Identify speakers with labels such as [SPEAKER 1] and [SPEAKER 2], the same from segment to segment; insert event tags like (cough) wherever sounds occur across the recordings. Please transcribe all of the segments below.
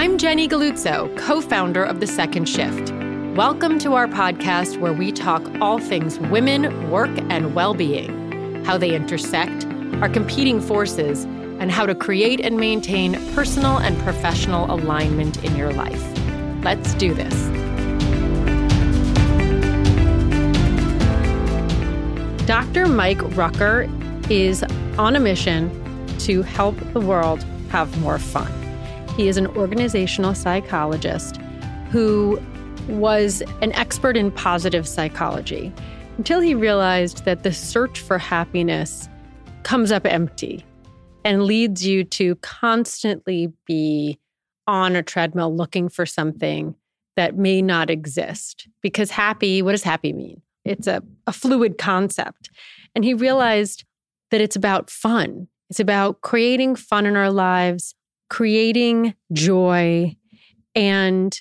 [SPEAKER 1] I'm Jenny Galuzzo, co founder of The Second Shift. Welcome to our podcast where we talk all things women, work, and well being, how they intersect, our competing forces, and how to create and maintain personal and professional alignment in your life. Let's do this. Dr. Mike Rucker is on a mission to help the world have more fun. He is an organizational psychologist who was an expert in positive psychology until he realized that the search for happiness comes up empty and leads you to constantly be on a treadmill looking for something that may not exist. Because happy, what does happy mean? It's a, a fluid concept. And he realized that it's about fun. It's about creating fun in our lives, creating joy, and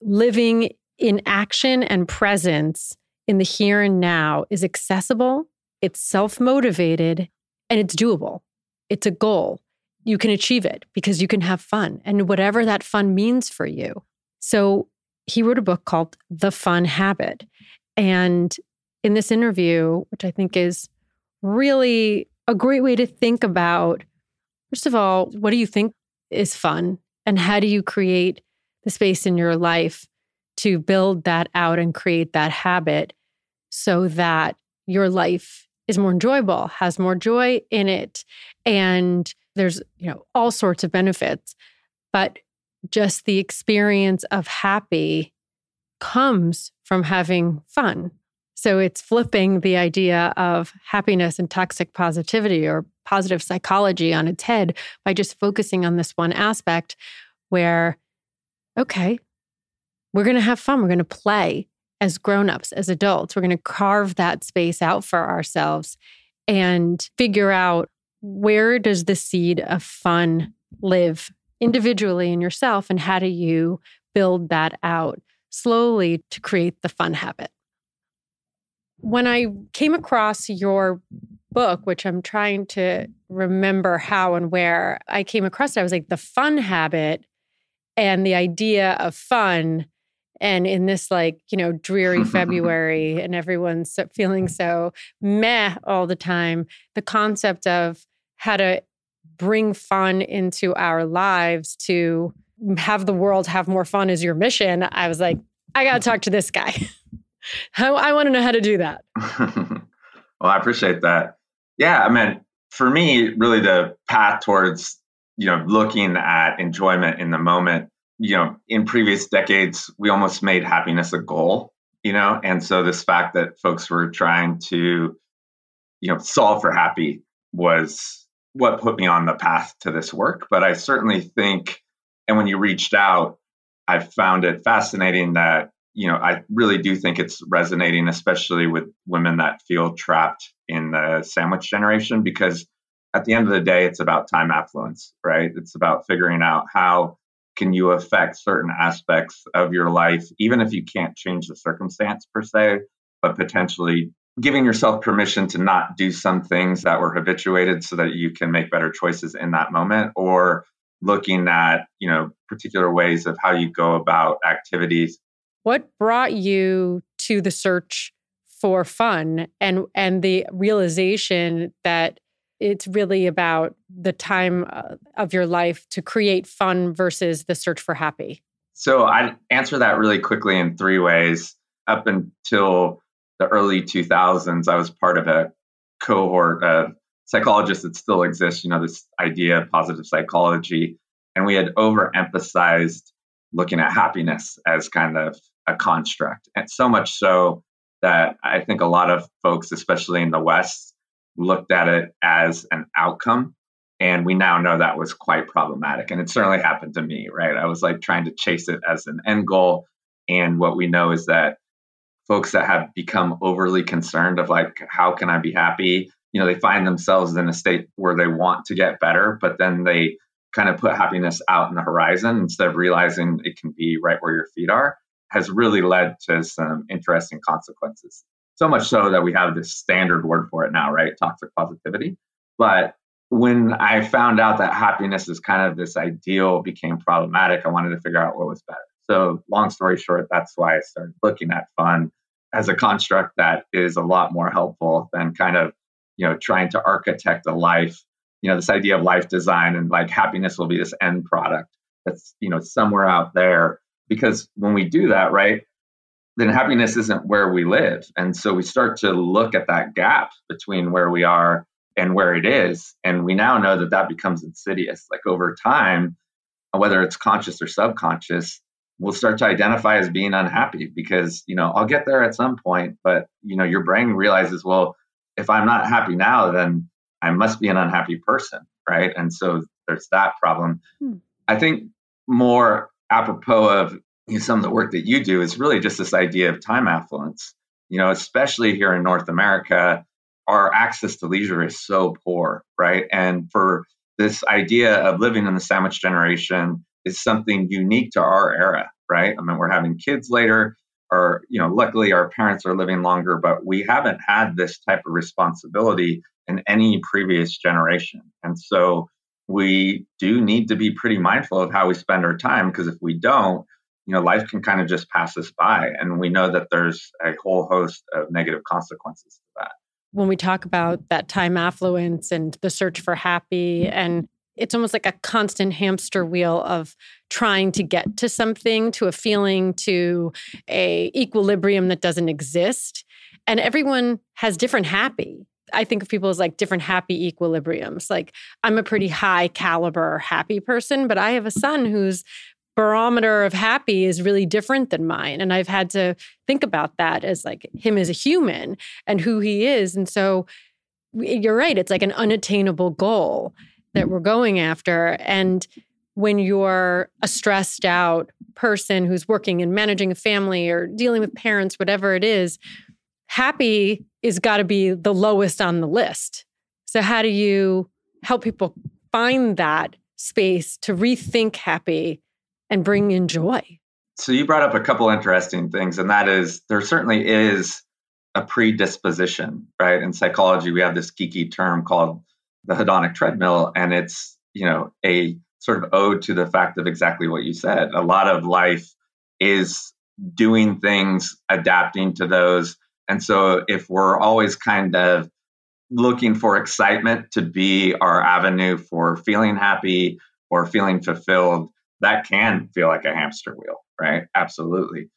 [SPEAKER 1] living in action and presence in the here and now is accessible, it's self motivated, and it's doable. It's a goal. You can achieve it because you can have fun and whatever that fun means for you. So he wrote a book called The Fun Habit. And in this interview, which I think is really a great way to think about, first of all, what do you think is fun? And how do you create the space in your life to build that out and create that habit so that your life is more enjoyable, has more joy in it. And there's, you know, all sorts of benefits. But just the experience of happy comes from having fun. So it's flipping the idea of happiness and toxic positivity or positive psychology on its head by just focusing on this one aspect where, okay, we're going to have fun. We're going to play as grown-ups, as adults. We're going to carve that space out for ourselves and figure out where does the seed of fun live individually in yourself and how do you build that out slowly to create the fun habit. When I came across your book, which I'm trying to remember how and where I came across it, I was like, the fun habit and the idea of fun and in this like you know dreary (laughs) february and everyone's feeling so meh all the time the concept of how to bring fun into our lives to have the world have more fun is your mission. I was like i gotta talk to this guy (laughs) I, I want to know how to do that. (laughs)
[SPEAKER 2] Well i appreciate that. Yeah i mean for me really the path towards you know looking at enjoyment in the moment you know, in previous decades, we almost made happiness a goal, you know, and so this fact that folks were trying to, you know, solve for happy was what put me on the path to this work. But I certainly think, and when you reached out, I found it fascinating that, you know, I really do think it's resonating, especially with women that feel trapped in the sandwich generation, because at the end of the day, it's about time affluence, right? It's about figuring out how can you affect certain aspects of your life, even if you can't change the circumstance per se, but potentially giving yourself permission to not do some things that were habituated so that you can make better choices in that moment or looking at you know particular ways of how you go about activities
[SPEAKER 1] what brought you to the search for fun and and the realization that it's really about the time uh, of your life to create fun versus the search for happy?
[SPEAKER 2] So I answer that really quickly in three ways. Up until the early 2000s, I was part of a cohort of psychologists that still exists, you know, this idea of positive psychology. And we had overemphasized looking at happiness as kind of a construct. And so much so that I think a lot of folks, especially in the West, looked at it as an outcome. And we now know that was quite problematic. And it certainly happened to me, right? I was like trying to chase it as an end goal. And what we know is that folks that have become overly concerned of like, how can I be happy? You know, they find themselves in a state where they want to get better, but then they kind of put happiness out in the horizon instead of realizing it can be right where your feet are, has really led to some interesting consequences. So much so that we have this standard word for it now, right? Toxic positivity. But when I found out that happiness is kind of this ideal became problematic, I wanted to figure out what was better. So, long story short, that's why I started looking at fun as a construct that is a lot more helpful than kind of, you know, trying to architect a life, you know, this idea of life design and like happiness will be this end product that's, you know, somewhere out there. Because when we do that, right, then happiness isn't where we live. And so we start to look at that gap between where we are and where it is. And we now know that that becomes insidious. Like over time, whether it's conscious or subconscious, we'll start to identify as being unhappy because, you know, I'll get there at some point, but, you know, your brain realizes, well, if I'm not happy now, then I must be an unhappy person. Right. And so there's that problem. Hmm. I think more apropos of you know, some of the work that you do is really just this idea of time affluence. You know, especially here in North America, our access to leisure is so poor, right? And for this idea of living in the sandwich generation is something unique to our era, right? I mean, we're having kids later, or, you know, luckily our parents are living longer, but we haven't had this type of responsibility in any previous generation. And so we do need to be pretty mindful of how we spend our time because if we don't, you know, life can kind of just pass us by. And we know that there's a whole host of negative consequences to that
[SPEAKER 1] when we talk about that time affluence and the search for happy mm-hmm. and it's almost like a constant hamster wheel of trying to get to something to a feeling to a equilibrium that doesn't exist and everyone has different happy i think of people as like different happy equilibriums. Like i'm a pretty high caliber happy person but i have a son who's barometer of happy is really different than mine and i've had to think about that as like him as a human and who he is and so you're right it's like an unattainable goal that we're going after and when you're a stressed out person who's working and managing a family or dealing with parents whatever it is happy is got to be the lowest on the list so how do you help people find that space to rethink happy and bring in joy.
[SPEAKER 2] So you brought up a couple interesting things, and that is there certainly is a predisposition, right? In psychology, we have this geeky term called the hedonic treadmill, and it's you know a sort of ode to the fact of exactly what you said. A lot of life is doing things, adapting to those, and so if we're always kind of looking for excitement to be our avenue for feeling happy or feeling fulfilled, that can feel like a hamster wheel, right? Absolutely.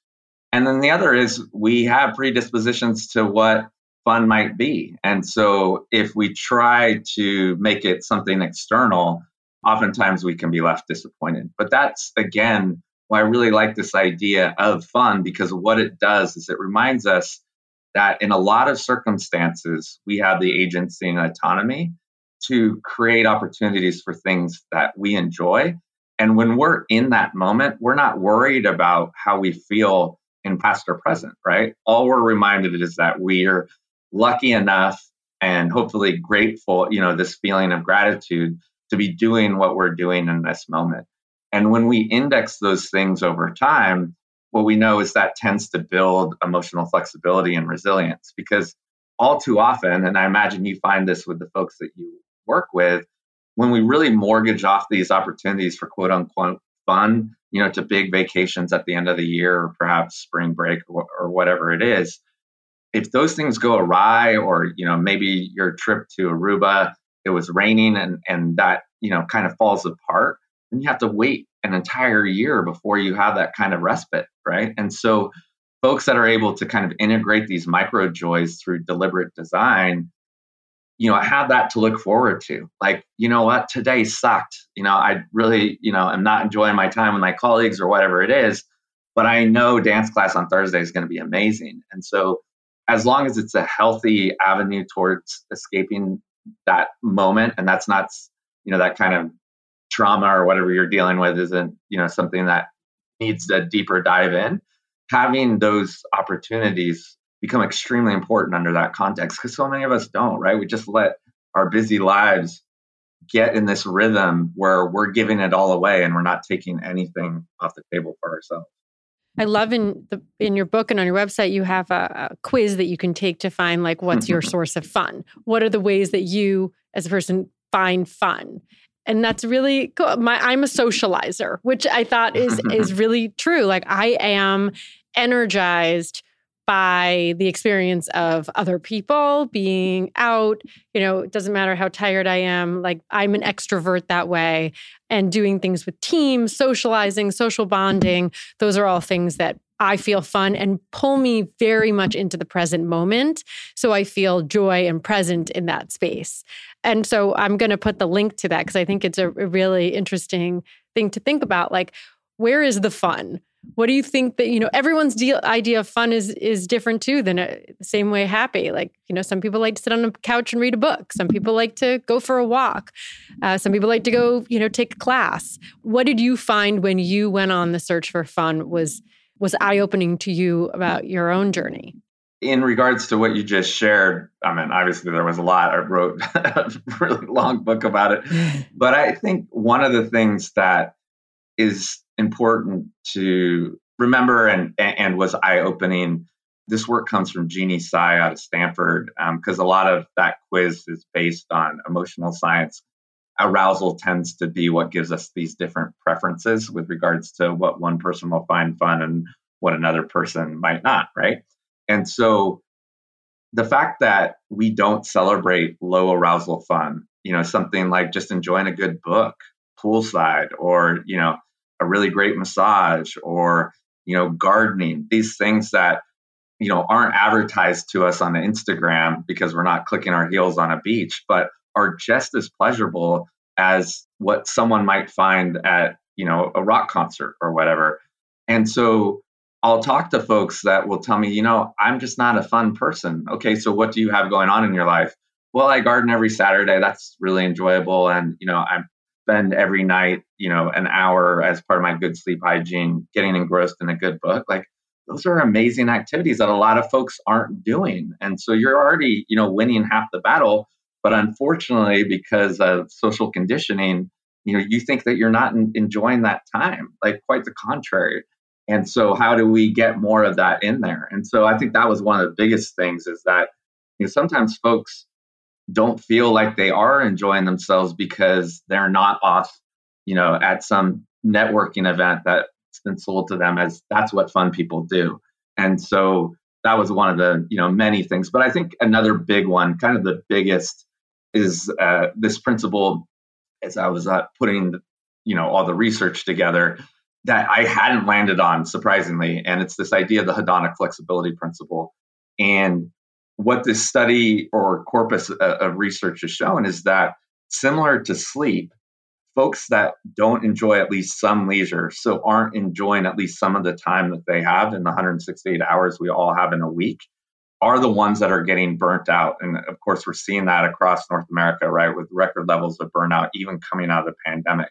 [SPEAKER 2] And then the other is we have predispositions to what fun might be. And so if we try to make it something external, oftentimes we can be left disappointed. But that's again why I really like this idea of fun because what it does is it reminds us that in a lot of circumstances, we have the agency and autonomy to create opportunities for things that we enjoy and when we're in that moment, we're not worried about how we feel in past or present, right? All we're reminded is that we're lucky enough and hopefully grateful, you know, this feeling of gratitude to be doing what we're doing in this moment. And when we index those things over time, what we know is that tends to build emotional flexibility and resilience because all too often, and I imagine you find this with the folks that you work with, when we really mortgage off these opportunities for quote unquote fun, you know, to big vacations at the end of the year or perhaps spring break or, or whatever it is, if those things go awry or, you know, maybe your trip to Aruba, it was raining and, and that, you know, kind of falls apart, then you have to wait an entire year before you have that kind of respite, right? And so folks that are able to kind of integrate these micro joys through deliberate design you know, I have that to look forward to. Like, you know what, today sucked. You know, I really, you know, am not enjoying my time with my colleagues or whatever it is, but I know dance class on Thursday is going to be amazing. And so, as long as it's a healthy avenue towards escaping that moment, and that's not, you know, that kind of trauma or whatever you're dealing with isn't, you know, something that needs a deeper dive in, having those opportunities become extremely important under that context because so many of us don't, right? We just let our busy lives get in this rhythm where we're giving it all away and we're not taking anything off the table for ourselves.
[SPEAKER 1] I love in the in your book and on your website you have a, a quiz that you can take to find like what's your (laughs) source of fun. What are the ways that you as a person find fun. And that's really cool. My I'm a socializer, which I thought is (laughs) is really true. Like I am energized by the experience of other people being out. You know, it doesn't matter how tired I am. Like, I'm an extrovert that way. And doing things with teams, socializing, social bonding, those are all things that I feel fun and pull me very much into the present moment. So I feel joy and present in that space. And so I'm going to put the link to that because I think it's a really interesting thing to think about. Like, where is the fun? What do you think that you know? Everyone's deal, idea of fun is is different too. Than a, the same way happy. Like you know, some people like to sit on a couch and read a book. Some people like to go for a walk. Uh, some people like to go you know take a class. What did you find when you went on the search for fun? Was was eye opening to you about your own journey?
[SPEAKER 2] In regards to what you just shared, I mean, obviously there was a lot. I wrote (laughs) a really long book about it. (laughs) But I think one of the things that is important to remember and, and was eye opening. This work comes from Jeanne Tsai out of Stanford because um, a lot of that quiz is based on emotional science arousal tends to be what gives us these different preferences with regards to what one person will find fun and what another person might not, right? And so the fact that we don't celebrate low arousal fun, you know, something like just enjoying a good book poolside or, you know, a really great massage or, you know, gardening, these things that, you know, aren't advertised to us on Instagram because we're not clicking our heels on a beach, but are just as pleasurable as what someone might find at you know a rock concert or whatever. And so i'll talk to folks that will tell me you know i'm just not a fun person. Okay so what do you have going on in your life? Well i garden every saturday. That's really enjoyable and you know i spend every night you know an hour as part of my good sleep hygiene getting engrossed in a good book like those are amazing activities that a lot of folks aren't doing and so you're already you know winning half the battle but unfortunately, because of social conditioning, you know, you think that you're not enjoying that time. Like quite the contrary. And so, how do we get more of that in there? And so, I think that was one of the biggest things is that you know sometimes folks don't feel like they are enjoying themselves because they're not off, you know, at some networking event that's been sold to them as that's what fun people do. And so that was one of the you know many things. But I think another big one, kind of the biggest is uh, this principle as I was uh, putting, you know, all the research together that I hadn't landed on, surprisingly. And it's this idea of the hedonic flexibility principle. And what this study or corpus of research has shown is that similar to sleep, folks that don't enjoy at least some leisure, so aren't enjoying at least some of the time that they have in the 168 hours we all have in a week, are the ones that are getting burnt out. And of course, we're seeing that across North America, right, with record levels of burnout, even coming out of the pandemic.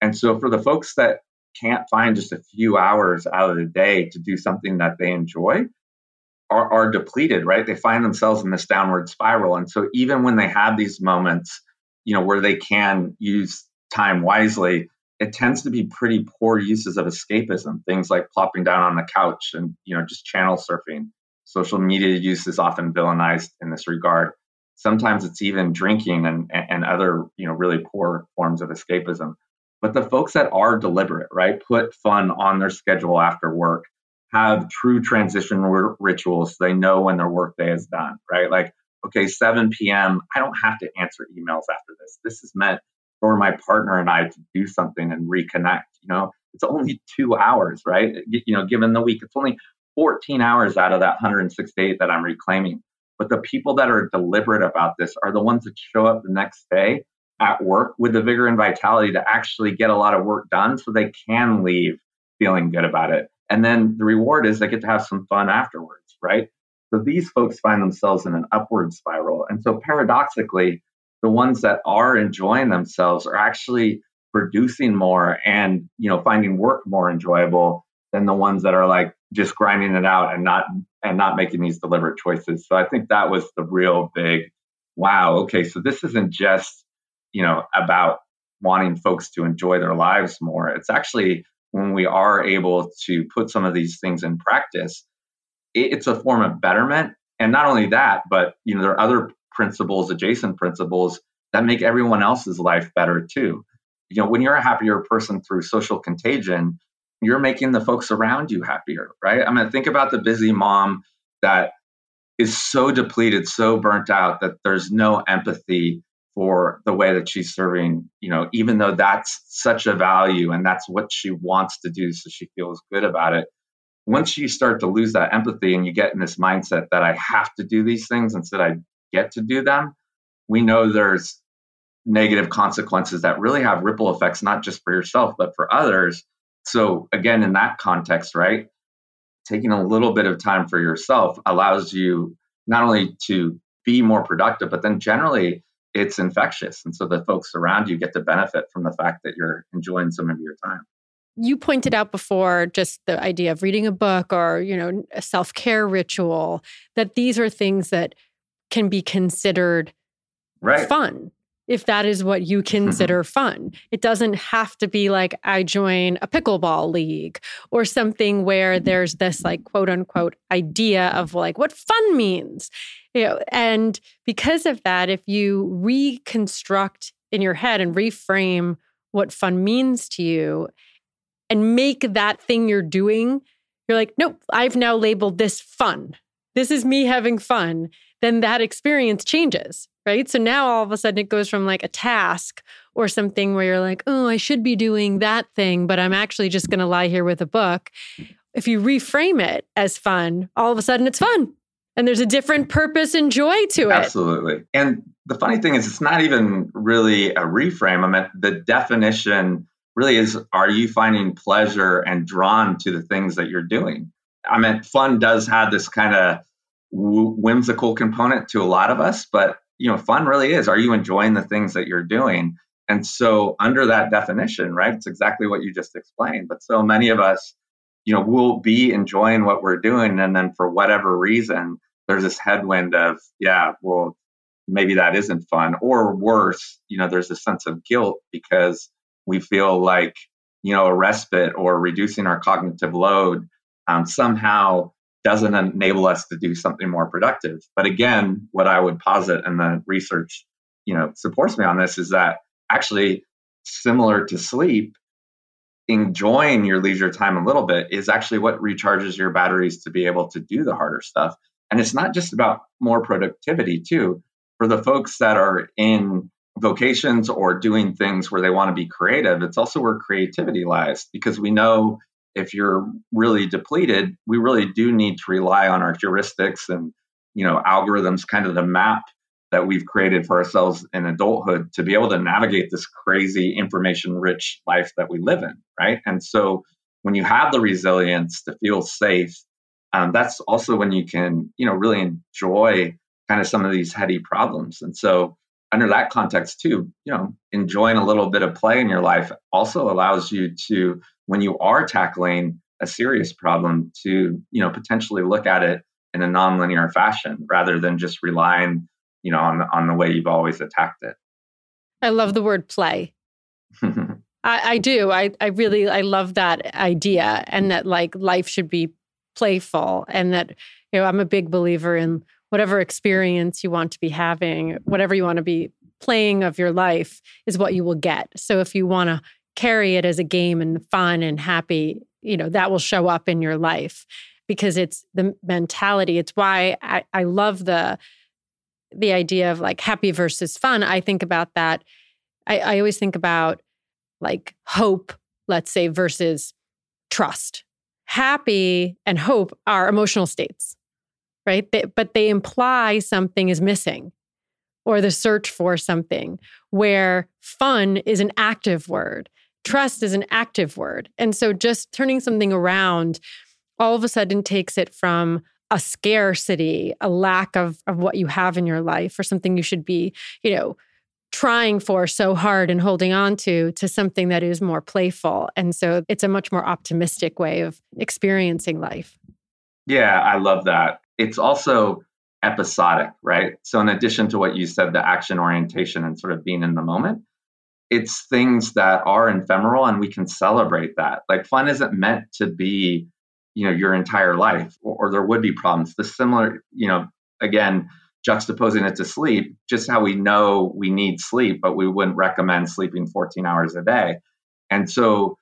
[SPEAKER 2] And so, for the folks that can't find just a few hours out of the day to do something that they enjoy, are, are depleted, right? They find themselves in this downward spiral. And so, even when they have these moments, you know, where they can use time wisely, it tends to be pretty poor uses of escapism, things like plopping down on the couch and, you know, just channel surfing Social media use is often villainized in this regard. Sometimes it's even drinking and, and other, you know, really poor forms of escapism. But the folks that are deliberate, right, put fun on their schedule after work, have true transition r- rituals so they know when their workday is done, right? Like, okay, 7 p.m., I don't have to answer emails after this. This is meant for my partner and I to do something and reconnect. You know, it's only two hours, right? You know, given the week, it's only 14 hours out of that 168 that I'm reclaiming. But the people that are deliberate about this are the ones that show up the next day at work with the vigor and vitality to actually get a lot of work done so they can leave feeling good about it. And then the reward is they get to have some fun afterwards, right? So these folks find themselves in an upward spiral. And so paradoxically, the ones that are enjoying themselves are actually producing more and you know finding work more enjoyable than the ones that are like just grinding it out and not and not making these deliberate choices. So I think that was the real big wow, okay, so this isn't just, you know, about wanting folks to enjoy their lives more. It's actually when we are able to put some of these things in practice, it's a form of betterment. And not only that, but you know, there are other principles, adjacent principles that make everyone else's life better too. You know, when you're a happier person through social contagion, you're making the folks around you happier, right? I mean, think about the busy mom that is so depleted, so burnt out that there's no empathy for the way that she's serving, you know, even though that's such a value and that's what she wants to do so she feels good about it. Once you start to lose that empathy and you get in this mindset that I have to do these things instead I get to do them, we know there's negative consequences that really have ripple effects, not just for yourself, but for others. So, again, in that context, right, taking a little bit of time for yourself allows you not only to be more productive, but then generally it's infectious. And so the folks around you get to benefit from the fact that you're enjoying some of your time.
[SPEAKER 1] You pointed out before just the idea of reading a book or, you know, a self-care ritual, that these are things that can be considered
[SPEAKER 2] right.
[SPEAKER 1] fun if that is what you (laughs) consider fun. It doesn't have to be like I join a pickleball league or something where mm-hmm. there's this like quote unquote idea of like what fun means. You know, and because of that, if you reconstruct in your head and reframe what fun means to you and make that thing you're doing, you're like, nope, I've now labeled this fun. This is me having fun. Then that experience changes right? So now all of a sudden it goes from like a task or something where you're like, oh, I should be doing that thing, but I'm actually just going to lie here with a book. If you reframe it as fun, all of a sudden it's fun. And there's a different purpose and joy to it.
[SPEAKER 2] Absolutely. And the funny thing is, it's not even really a reframe. I mean, the definition really is are you finding pleasure and drawn to the things that you're doing? I mean, fun does have this kind of whimsical component to a lot of us, but you know, fun really is are you enjoying the things that you're doing? And so, under that definition, right, it's exactly what you just explained. But so many of us, you know, we'll be enjoying what we're doing. And then for whatever reason, there's this headwind of, yeah, well, maybe that isn't fun. Or worse, you know, there's a sense of guilt because we feel like, you know, a respite or reducing our cognitive load um, somehow doesn't enable us to do something more productive. But again, what I would posit and the research, you know, supports me on this is that actually similar to sleep, enjoying your leisure time a little bit is actually what recharges your batteries to be able to do the harder stuff. And it's not just about more productivity too. For the folks that are in vocations or doing things where they want to be creative, it's also where creativity lies because we know if you're really depleted, we really do need to rely on our heuristics and you know algorithms, kind of the map that we've created for ourselves in adulthood to be able to navigate this crazy information rich life that we live in, right? And so when you have the resilience to feel safe, um, that's also when you can you know really enjoy kind of some of these heady problems. And so under that context too, you know, enjoying a little bit of play in your life also allows you to when you are tackling a serious problem to you know potentially look at it in a nonlinear fashion rather than just relying you know on on the way you've always attacked it.
[SPEAKER 1] I love the word play. (laughs) I, I do. I i really i love that idea and that like life should be playful and that you know i'm a big believer in whatever experience you want to be having whatever you want to be playing of your life is what you will get. So if you want to carry it as a game and fun and happy, you know, that will show up in your life because it's the mentality. It's why I, I love the the idea of like happy versus fun. I think about that. I, I always think about like hope, let's say, versus trust. Happy and hope are emotional states, right? They, but they imply something is missing or the search for something, where fun is an active word trust is an active word. And so just turning something around all of a sudden takes it from a scarcity, a lack of, of what you have in your life, or something you should be, you know, trying for so hard and holding on to, to something that is more playful. And so it's a much more optimistic way of experiencing life.
[SPEAKER 2] Yeah, I love that. It's also episodic, right? So, in addition to what you said, the action orientation and sort of being in the moment, it's things that are ephemeral and we can celebrate that. Like fun isn't meant to be, you know, your entire life or, or there would be problems. The similar, you know, again, juxtaposing it to sleep, just how we know we need sleep, but we wouldn't recommend sleeping 14 hours a day. And so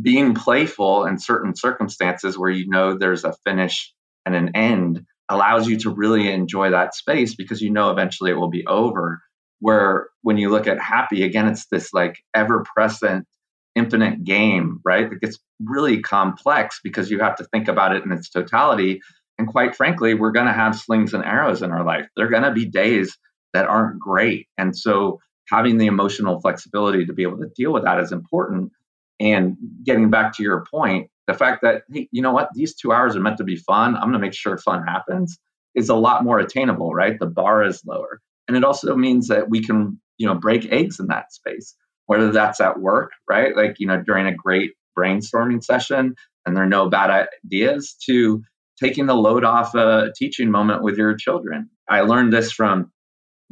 [SPEAKER 2] being playful in certain circumstances where you know there's a finish and an end allows you to really enjoy that space because you know eventually it will be over. Where when you look at happy, again, it's this like ever present, infinite game, right? It gets really complex because you have to think about it in its totality. And quite frankly, we're going to have slings and arrows in our life. There are going to be days that aren't great. And so having the emotional flexibility to be able to deal with that is important. And getting back to your point, the fact that, hey, you know what, these two hours are meant to be fun. I'm going to make sure fun happens is a lot more attainable, right? The bar is lower. And it also means that we can, you know, break eggs in that space, whether that's at work, right? Like, you know, during a great brainstorming session and there are no bad ideas to taking the load off a teaching moment with your children. I learned this from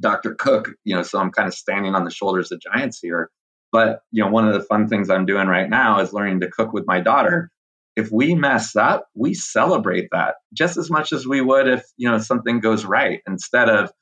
[SPEAKER 2] Dr. Cook, you know, so I'm kind of standing on the shoulders of giants here. But, you know, one of the fun things I'm doing right now is learning to cook with my daughter. If we mess up, we celebrate that just as much as we would if, you know, something goes right instead of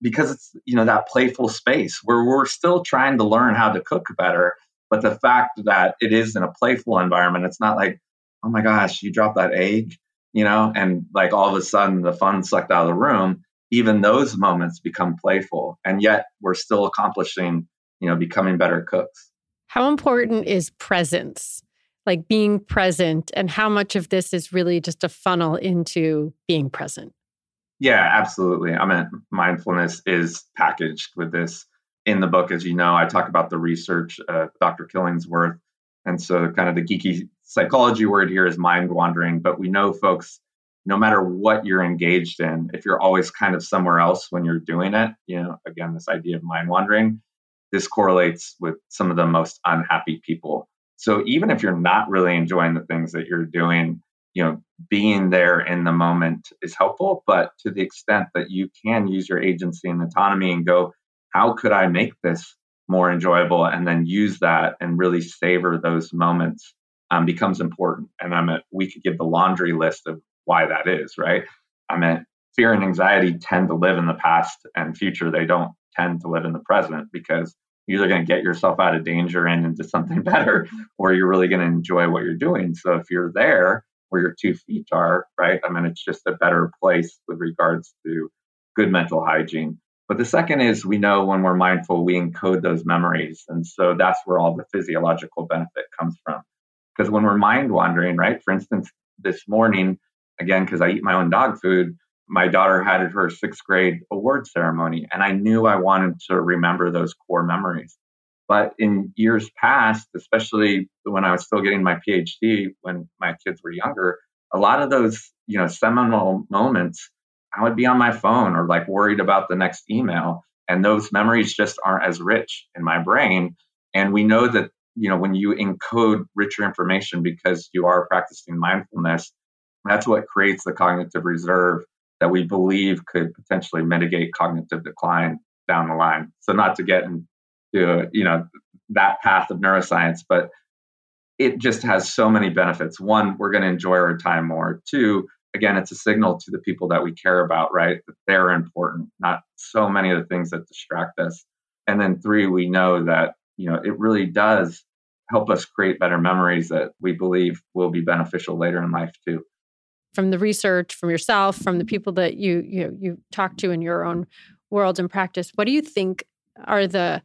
[SPEAKER 2] because it's, you know, that playful space where we're still trying to learn how to cook better. But the fact that it is in a playful environment, it's not like, oh my gosh, you dropped that egg you know, and like all of a sudden the fun sucked out of the room, even those moments become playful. And yet we're still accomplishing, you know, becoming better cooks.
[SPEAKER 1] How important is presence? Like being present, and how much of this is really just a funnel into being present?
[SPEAKER 2] Yeah, absolutely. I mean, mindfulness is packaged with this in the book. As you know, I talk about the research, uh, Dr. Killingsworth. And so, kind of the geeky psychology word here is mind wandering, but we know folks, no matter what you're engaged in, if you're always kind of somewhere else when you're doing it, you know, again, this idea of mind wandering, this correlates with some of the most unhappy people. So even if you're not really enjoying the things that you're doing, you know, being there in the moment is helpful, but to the extent that you can use your agency and autonomy and go, how could I make this more enjoyable? And then use that and really savor those moments um, becomes important. And I'm a, we could give the laundry list of why that is, right? I mean, fear and anxiety tend to live in the past and future. They don't tend to live in the present because you're either going to get yourself out of danger and into something (laughs) better, or you're really going to enjoy what you're doing. So if you're there where your two feet are, right? I mean, it's just a better place with regards to good mental hygiene. But the second is we know when we're mindful, we encode those memories. And so that's where all the physiological benefit comes from. Because when we're mind wandering, right? For instance, this morning, again, because I eat my own dog food, my daughter had her sixth grade award ceremony, and I knew I wanted to remember those core memories. But in years past, especially when I was still getting my PhD when my kids were younger, a lot of those, you know, seminal moments, I would be on my phone or like worried about the next email. And those memories just aren't as rich in my brain. And we know that you know when you encode richer information because you are practicing mindfulness that's what creates the cognitive reserve that we believe could potentially mitigate cognitive decline down the line so not to get into you know that path of neuroscience but it just has so many benefits. One we're going to enjoy our time more. Two again it's a signal to the people that we care about right? That they're important not so many of the things that distract us. And then three we know that you know it really does help us create better memories that we believe will be beneficial later in life too.
[SPEAKER 1] From the research from yourself from the people that you you you talk to in your own world and practice what do you think are the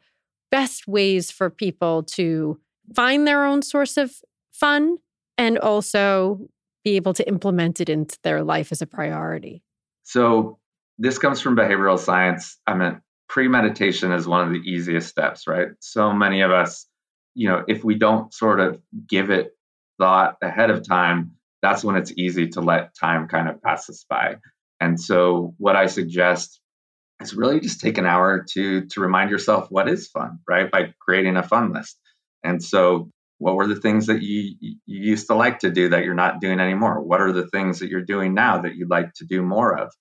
[SPEAKER 1] best ways for people to find their own source of fun and also be able to implement it into their life as a priority.
[SPEAKER 2] So this comes from behavioral science. I mean premeditation is one of the easiest steps right? So many of us you know, if we don't sort of give it thought ahead of time, that's when it's easy to let time kind of pass us by. And so what I suggest is really just take an hour to to remind yourself what is fun, right? By creating a fun list. And so what were the things that you, you used to like to do that you're not doing anymore? What are the things that you're doing now that you'd like to do more of?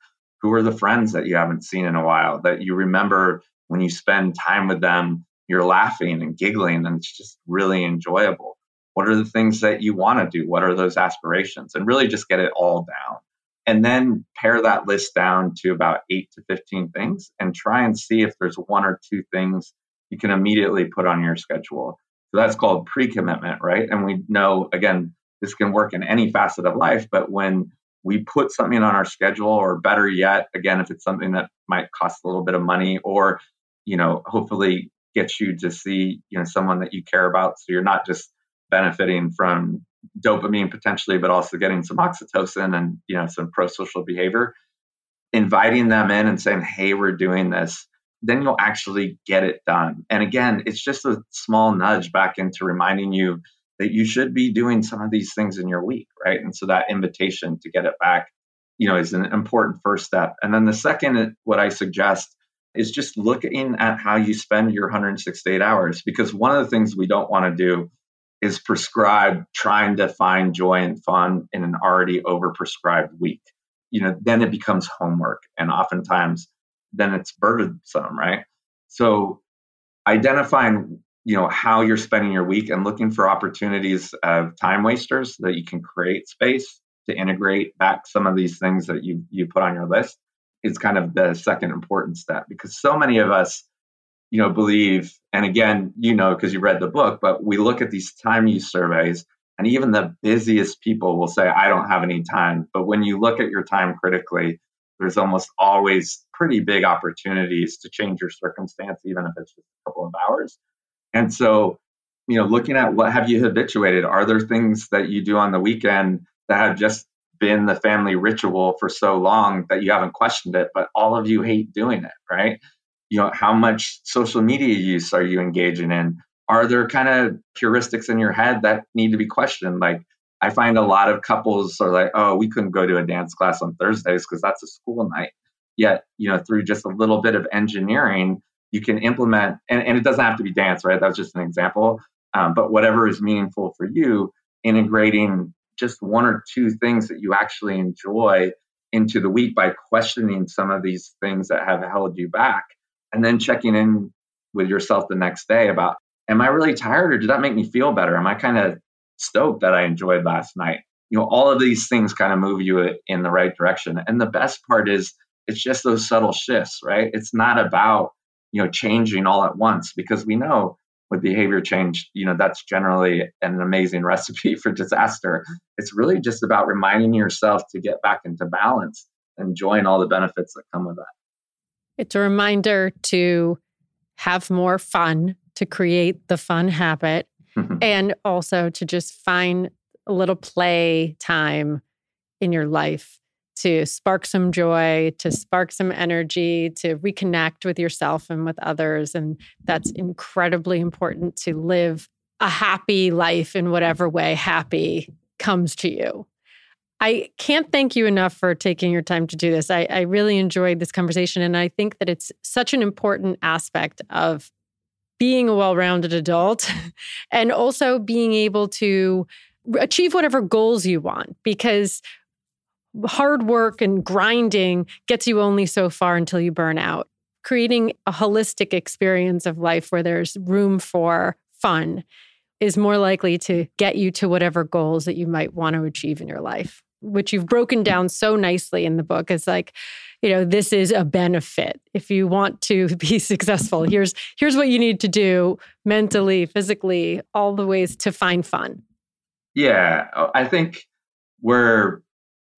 [SPEAKER 2] Who are the friends that you haven't seen in a while that you remember when you spend time with them you're laughing and giggling and it's just really enjoyable. What are the things that you want to do? What are those aspirations? And really just get it all down. And then pare that list down to about eight to 15 things and try and see if there's one or two things you can immediately put on your schedule. So that's called pre commitment, right? And we know, again, this can work in any facet of life, but when we put something on our schedule, or better yet, again, if it's something that might cost a little bit of money or, you know, hopefully gets you to see, you know, someone that you care about. So you're not just benefiting from dopamine potentially, but also getting some oxytocin and, you know, some pro social behavior. Inviting them in and saying, hey, we're doing this, then you'll actually get it done. And again, it's just a small nudge back into reminding you that you should be doing some of these things in your week, right? And so that invitation to get it back, you know, is an important first step. And then the second, what I suggest is just looking at how you spend your 168 hours, because one of the things we don't want to do is prescribed trying to find joy and fun in an already overprescribed week. You know, then it becomes homework, and oftentimes then it's burdensome, right? So identifying you know how you're spending your week and looking for opportunities of time wasters that you can create space to integrate back some of these things that you you put on your list is kind of the second important step because so many of us you know believe and again you know because you read the book but we look at these time use surveys and even the busiest people will say i don't have any time but when you look at your time critically there's almost always pretty big opportunities to change your circumstance even if it's just a couple of hours and so, you know, looking at what have you habituated? Are there things that you do on the weekend that have just been the family ritual for so long that you haven't questioned it, but all of you hate doing it, right? You know, how much social media use are you engaging in? Are there kind of heuristics in your head that need to be questioned? Like, I find a lot of couples are like, oh, we couldn't go to a dance class on Thursdays because that's a school night. Yet, you know, through just a little bit of engineering, you can implement, and, and it doesn't have to be dance, right? That was just an example. Um, but whatever is meaningful for you, integrating just one or two things that you actually enjoy into the week by questioning some of these things that have held you back, and then checking in with yourself the next day about, am I really tired or did that make me feel better? Am I kind of stoked that I enjoyed last night? You know, all of these things kind of move you in the right direction. And the best part is, it's just those subtle shifts, right? It's not about you know changing all at once because we know with behavior change you know that's generally an amazing (laughs) recipe for disaster it's really just about reminding yourself to get back into balance enjoying all the benefits that come with that
[SPEAKER 1] it's a reminder to have more fun to create the fun habit mm-hmm. and also to just find a little play time in your life to spark some joy, to spark some energy, to reconnect with yourself and with others. And that's incredibly important to live a happy life in whatever way happy comes to you. I can't thank you enough for taking your time to do this. I, I really enjoyed this conversation. And I think that it's such an important aspect of being a well rounded adult (laughs) and also being able to achieve whatever goals you want because hard work and grinding gets you only so far until you burn out. Creating a holistic experience of life where there's room for fun is more likely to get you to whatever goals that you might want to achieve in your life, which you've broken down so nicely in the book. is like, you know, this is a benefit. If you want to (laughs) be successful, here's here's what you need to do mentally, physically, all the ways to find fun.
[SPEAKER 2] Yeah, uh, I think we're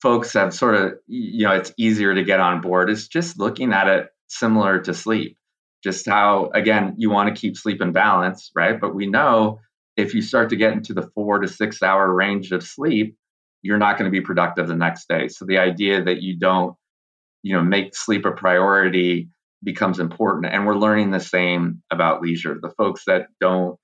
[SPEAKER 2] folks have sort of you know it's easier to get on board is just looking at it similar to sleep just how again you want to keep sleep in balance right but we know if you start to get into the four to six hour range of sleep you're not going to be productive the next day. So the idea that you don't you know make sleep a priority becomes important. And we're learning the same about leisure. The folks that don't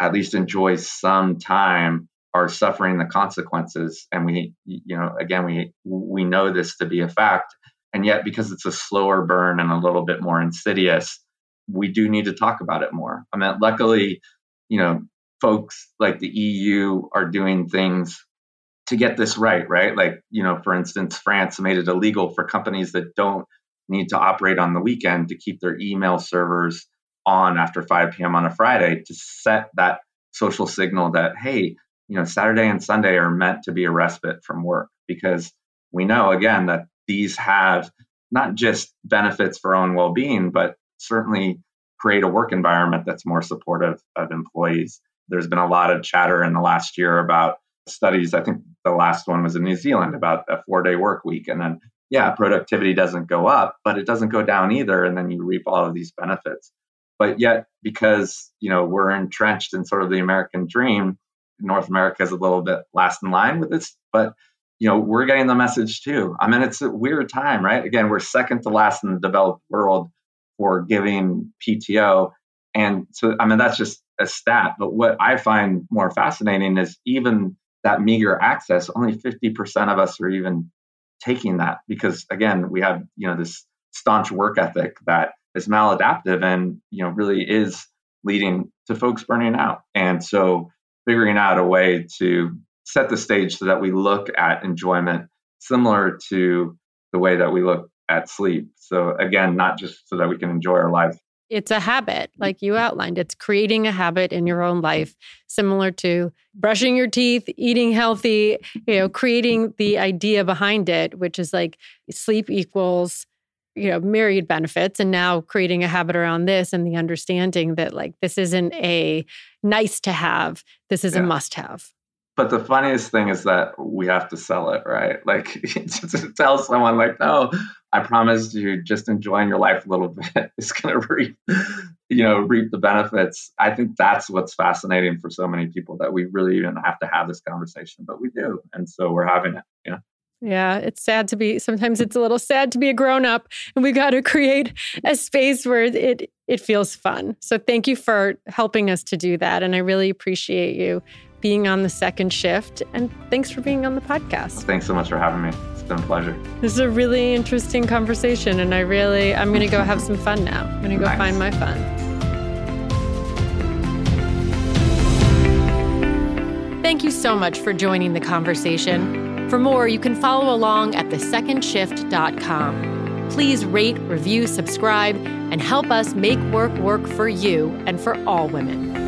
[SPEAKER 2] at least enjoy some time are suffering the consequences. And we you know again we we know this to be a fact. And yet because it's a slower burn and a little bit more insidious we do need to talk about it more. I mean luckily you know folks like the eu are doing things to get this right right like you know for instance france made it illegal for companies that don't need to operate on the weekend to keep their email servers on after 5 p.m on a friday to set that social signal that hey you know, Saturday and Sunday are meant to be a respite from work because we know again that these have not just benefits for own well-being, but certainly create a work environment that's more supportive of employees. There's been a lot of chatter in the last year about studies. I think the last one was in New Zealand about a four-day work week, and then yeah, productivity doesn't go up, but it doesn't go down either, and then you reap all of these benefits. But yet, because you know we're entrenched in sort of the American dream, North America is a little bit last in line with this, but you know we're getting the message too. I mean, it's a weird time, right? Again, we're second to last in the developed world for giving PTO, and so I mean that's just a stat. But what I find more fascinating is even that meager access. Only fifty percent of us are even taking that because again, we have you know this staunch work ethic that is maladaptive and you know really is leading to folks burning out. And so figuring out a way to set the stage so that we look at enjoyment similar to the way that we look at sleep. So again, not just so that we can enjoy our life.
[SPEAKER 1] It's a habit, like you outlined. It's creating a habit in your own life, similar to brushing your teeth, eating healthy, you know, creating the idea behind it, which is like sleep equals you know myriad benefits and now creating a habit around this and the understanding that like this isn't a nice to have this is yeah. a must have
[SPEAKER 2] but the funniest thing is that we have to sell it right? (laughs) Like to tell someone like no i promise you just enjoying your life a little (laughs) bit. Is going to reap you know reap the benefits. I think that's what's fascinating for so many people that we really even have to have this conversation but we do and so we're having it you know?
[SPEAKER 1] Yeah, it's sad to be sometimes it's a little sad to be a grown up and we got to create a space where it it feels fun. So thank you for helping us to do that and I really appreciate you being on the second shift and thanks for being on the podcast.
[SPEAKER 2] Thanks so much for having me. It's been a pleasure.
[SPEAKER 1] This is a really interesting conversation and I really I'm going to go have some fun now. I'm going to go nice. find my fun. Thank you so much for joining the conversation. For more, you can follow along at thesecondshift.com. Please rate, review, subscribe, and help us make work work for you and for all women.